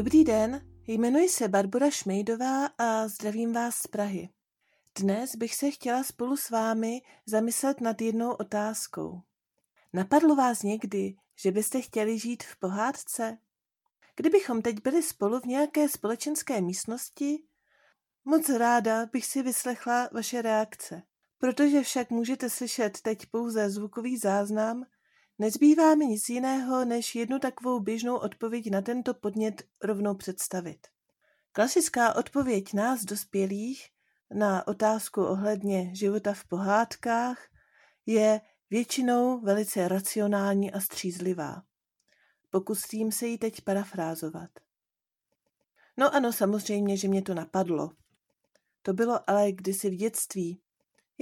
Dobrý den, jmenuji se Barbara Šmejdová a zdravím vás z Prahy. Dnes bych se chtěla spolu s vámi zamyslet nad jednou otázkou. Napadlo vás někdy, že byste chtěli žít v pohádce? Kdybychom teď byli spolu v nějaké společenské místnosti, moc ráda bych si vyslechla vaše reakce. Protože však můžete slyšet teď pouze zvukový záznam, nezbývá mi nic jiného, než jednu takovou běžnou odpověď na tento podnět rovnou představit. Klasická odpověď nás dospělých na otázku ohledně života v pohádkách je většinou velice racionální a střízlivá. Pokusím se ji teď parafrázovat. No ano, samozřejmě, že mě to napadlo. To bylo ale kdysi v dětství.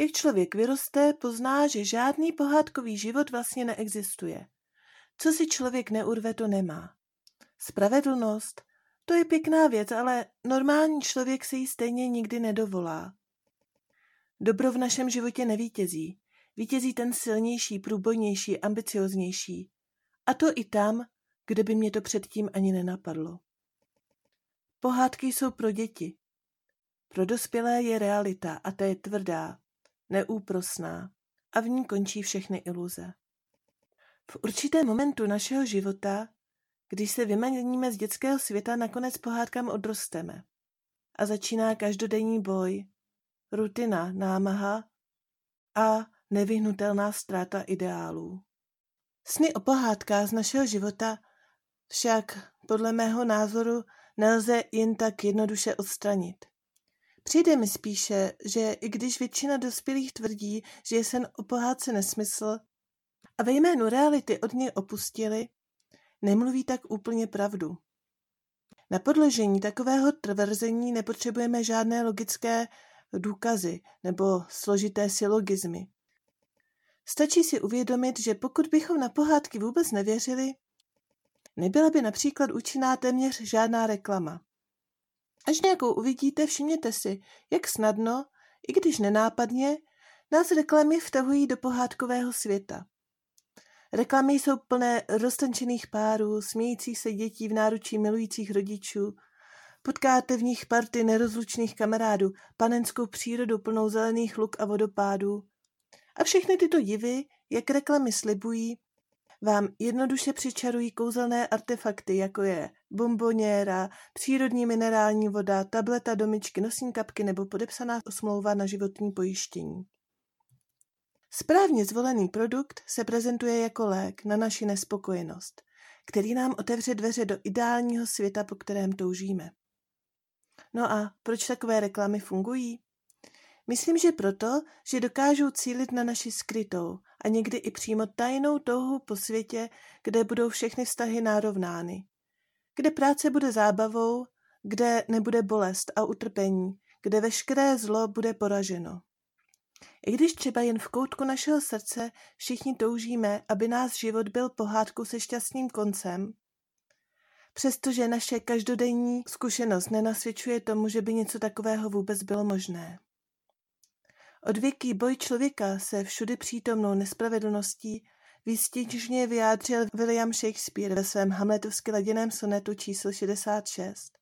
Jak člověk vyroste, pozná, že žádný pohádkový život vlastně neexistuje. Co si člověk neurve, to nemá. Spravedlnost, to je pěkná věc, ale normální člověk se jí stejně nikdy nedovolá. Dobro v našem životě nevítězí. Vítězí ten silnější, průbojnější, ambicioznější. A to i tam, kde by mě to předtím ani nenapadlo. Pohádky jsou pro děti. Pro dospělé je realita a ta je tvrdá, neúprosná a v ní končí všechny iluze. V určitém momentu našeho života, když se vymaníme z dětského světa, nakonec pohádkám odrosteme. A začíná každodenní boj, rutina, námaha a nevyhnutelná ztráta ideálů. Sny o pohádkách z našeho života však podle mého názoru nelze jen tak jednoduše odstranit. Přijde mi spíše, že i když většina dospělých tvrdí, že je sen o pohádce nesmysl a ve jménu reality od něj opustili, nemluví tak úplně pravdu. Na podložení takového tvrzení nepotřebujeme žádné logické důkazy nebo složité silogizmy. Stačí si uvědomit, že pokud bychom na pohádky vůbec nevěřili, nebyla by například účinná téměř žádná reklama. Až nějakou uvidíte, všimněte si, jak snadno, i když nenápadně, nás reklamy vtahují do pohádkového světa. Reklamy jsou plné roztančených párů, smějících se dětí v náručí milujících rodičů. Potkáte v nich party nerozlučných kamarádů, panenskou přírodu plnou zelených luk a vodopádů. A všechny tyto divy, jak reklamy slibují, vám jednoduše přičarují kouzelné artefakty, jako je bomboněra, přírodní minerální voda, tableta domičky, nosní kapky nebo podepsaná smlouva na životní pojištění. Správně zvolený produkt se prezentuje jako lék na naši nespokojenost, který nám otevře dveře do ideálního světa, po kterém toužíme. No a proč takové reklamy fungují? Myslím, že proto, že dokážou cílit na naši skrytou a někdy i přímo tajnou touhu po světě, kde budou všechny vztahy nárovnány. Kde práce bude zábavou, kde nebude bolest a utrpení, kde veškeré zlo bude poraženo. I když třeba jen v koutku našeho srdce všichni toužíme, aby náš život byl pohádkou se šťastným koncem, přestože naše každodenní zkušenost nenasvědčuje tomu, že by něco takového vůbec bylo možné. Odvěký boj člověka se všudy přítomnou nespravedlností výstižně vyjádřil William Shakespeare ve svém hamletovsky laděném sonetu číslo 66.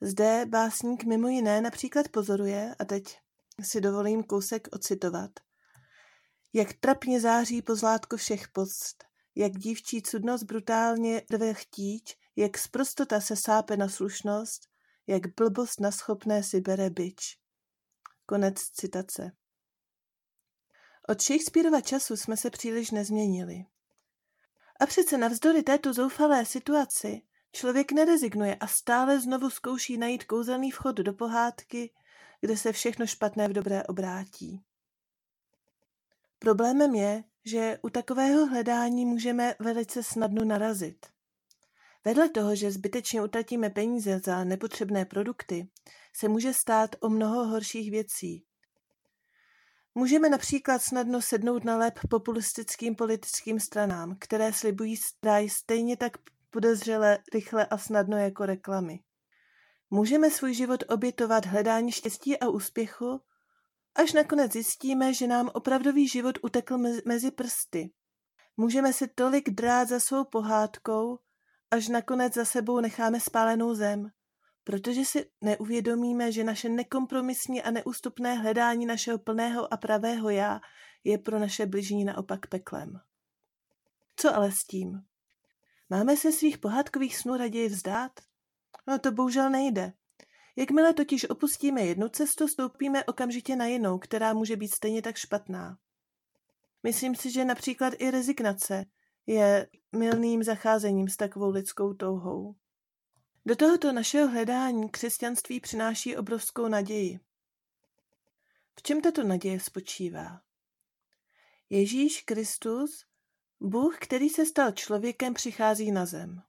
Zde básník mimo jiné například pozoruje, a teď si dovolím kousek ocitovat, jak trapně září pozlátko všech post, jak dívčí cudnost brutálně rve chtíč, jak sprostota se sápe na slušnost, jak blbost na schopné si bere byč. Konec citace. Od Shakespeareova času jsme se příliš nezměnili. A přece navzdory této zoufalé situaci člověk nerezignuje a stále znovu zkouší najít kouzelný vchod do pohádky, kde se všechno špatné v dobré obrátí. Problémem je, že u takového hledání můžeme velice snadno narazit. Vedle toho, že zbytečně utratíme peníze za nepotřebné produkty, se může stát o mnoho horších věcí. Můžeme například snadno sednout na lep populistickým politickým stranám, které slibují ráj stejně tak podezřele, rychle a snadno jako reklamy. Můžeme svůj život obětovat hledání štěstí a úspěchu, až nakonec zjistíme, že nám opravdový život utekl mezi prsty. Můžeme se tolik drát za svou pohádkou, až nakonec za sebou necháme spálenou zem, protože si neuvědomíme, že naše nekompromisní a neústupné hledání našeho plného a pravého já je pro naše bližní naopak peklem. Co ale s tím? Máme se svých pohádkových snů raději vzdát? No to bohužel nejde. Jakmile totiž opustíme jednu cestu, stoupíme okamžitě na jinou, která může být stejně tak špatná. Myslím si, že například i rezignace je milným zacházením s takovou lidskou touhou. Do tohoto našeho hledání křesťanství přináší obrovskou naději. V čem tato naděje spočívá? Ježíš Kristus, Bůh, který se stal člověkem, přichází na zem.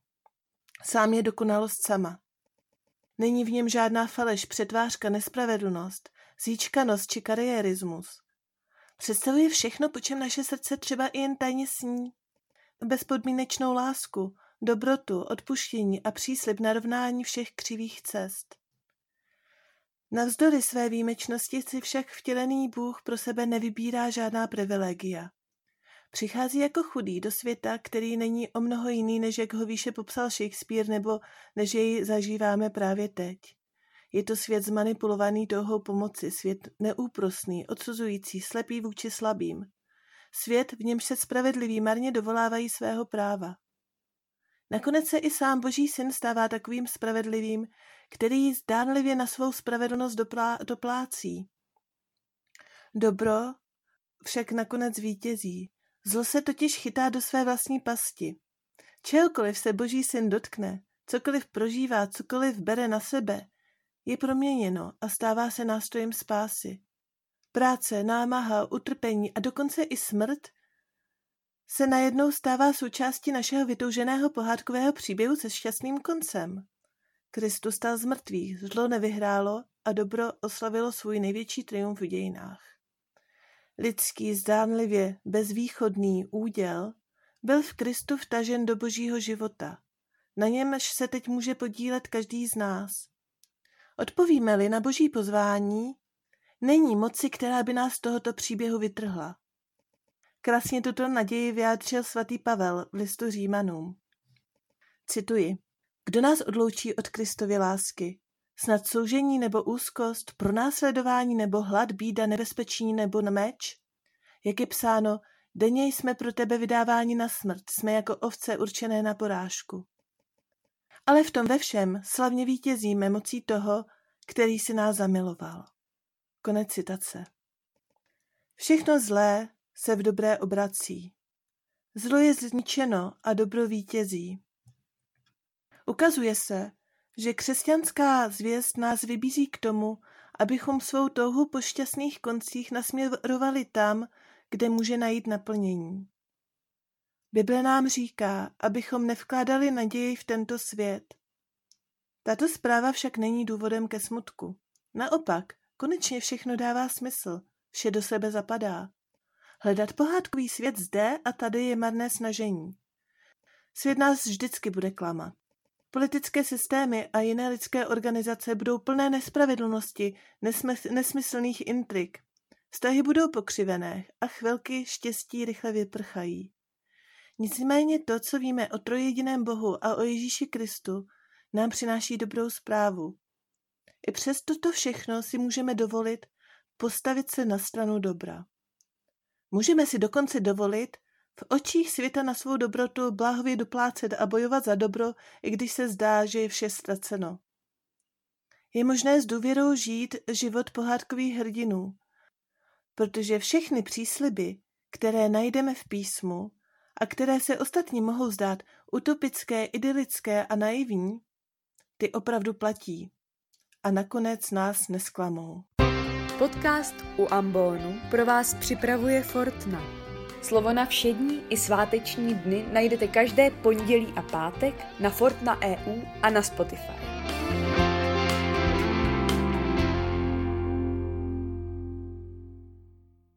Sám je dokonalost sama. Není v něm žádná faleš, přetvářka, nespravedlnost, zíčkanost či kariérismus. Představuje všechno, po čem naše srdce třeba i jen tajně sní. Bezpodmínečnou lásku, dobrotu, odpuštění a příslib narovnání všech křivých cest. Navzdory své výjimečnosti si však vtělený Bůh pro sebe nevybírá žádná privilegia. Přichází jako chudý do světa, který není o mnoho jiný, než jak ho výše popsal Shakespeare, nebo než jej zažíváme právě teď. Je to svět zmanipulovaný touhou pomoci, svět neúprosný, odsuzující, slepý vůči slabým. Svět, v němž se spravedliví marně dovolávají svého práva. Nakonec se i sám Boží syn stává takovým spravedlivým, který zdánlivě na svou spravedlnost doplá, doplácí. Dobro však nakonec vítězí. Zlo se totiž chytá do své vlastní pasti. Čehokoliv se Boží syn dotkne, cokoliv prožívá, cokoliv bere na sebe, je proměněno a stává se nástrojem spásy. Práce, námaha, utrpení a dokonce i smrt se najednou stává součástí našeho vytouženého pohádkového příběhu se šťastným koncem. Kristus stal z mrtvých, zlo nevyhrálo a dobro oslavilo svůj největší triumf v dějinách. Lidský zdánlivě bezvýchodný úděl byl v Kristu vtažen do božího života. Na němž se teď může podílet každý z nás. Odpovíme-li na boží pozvání, není moci, která by nás z tohoto příběhu vytrhla. Krásně tuto naději vyjádřil svatý Pavel v listu Římanům. Cituji. Kdo nás odloučí od Kristovy lásky? Snad soužení nebo úzkost, pronásledování nebo hlad, bída, nebezpečí nebo na meč? Jak je psáno, denně jsme pro tebe vydáváni na smrt, jsme jako ovce určené na porážku. Ale v tom ve všem slavně vítězíme mocí toho, který si nás zamiloval. Konec citace. Všechno zlé se v dobré obrací. Zlo je zničeno a dobro vítězí. Ukazuje se, že křesťanská zvěst nás vybízí k tomu, abychom svou touhu po šťastných koncích nasměrovali tam, kde může najít naplnění. Bible nám říká, abychom nevkládali naději v tento svět. Tato zpráva však není důvodem ke smutku. Naopak, konečně všechno dává smysl, vše do sebe zapadá. Hledat pohádkový svět zde a tady je marné snažení. Svět nás vždycky bude klamat. Politické systémy a jiné lidské organizace budou plné nespravedlnosti, nesmyslných intrik. Vztahy budou pokřivené a chvilky štěstí rychle vyprchají. Nicméně to, co víme o trojjediném Bohu a o Ježíši Kristu, nám přináší dobrou zprávu. I přes toto všechno si můžeme dovolit postavit se na stranu dobra. Můžeme si dokonce dovolit v očích světa na svou dobrotu bláhově doplácet a bojovat za dobro, i když se zdá, že je vše ztraceno. Je možné s důvěrou žít život pohádkových hrdinů, protože všechny přísliby, které najdeme v písmu a které se ostatní mohou zdát utopické, idylické a naivní, ty opravdu platí a nakonec nás nesklamou. Podcast u Ambonu pro vás připravuje Fortna. Slovo na všední i sváteční dny najdete každé pondělí a pátek na Fortna EU a na Spotify.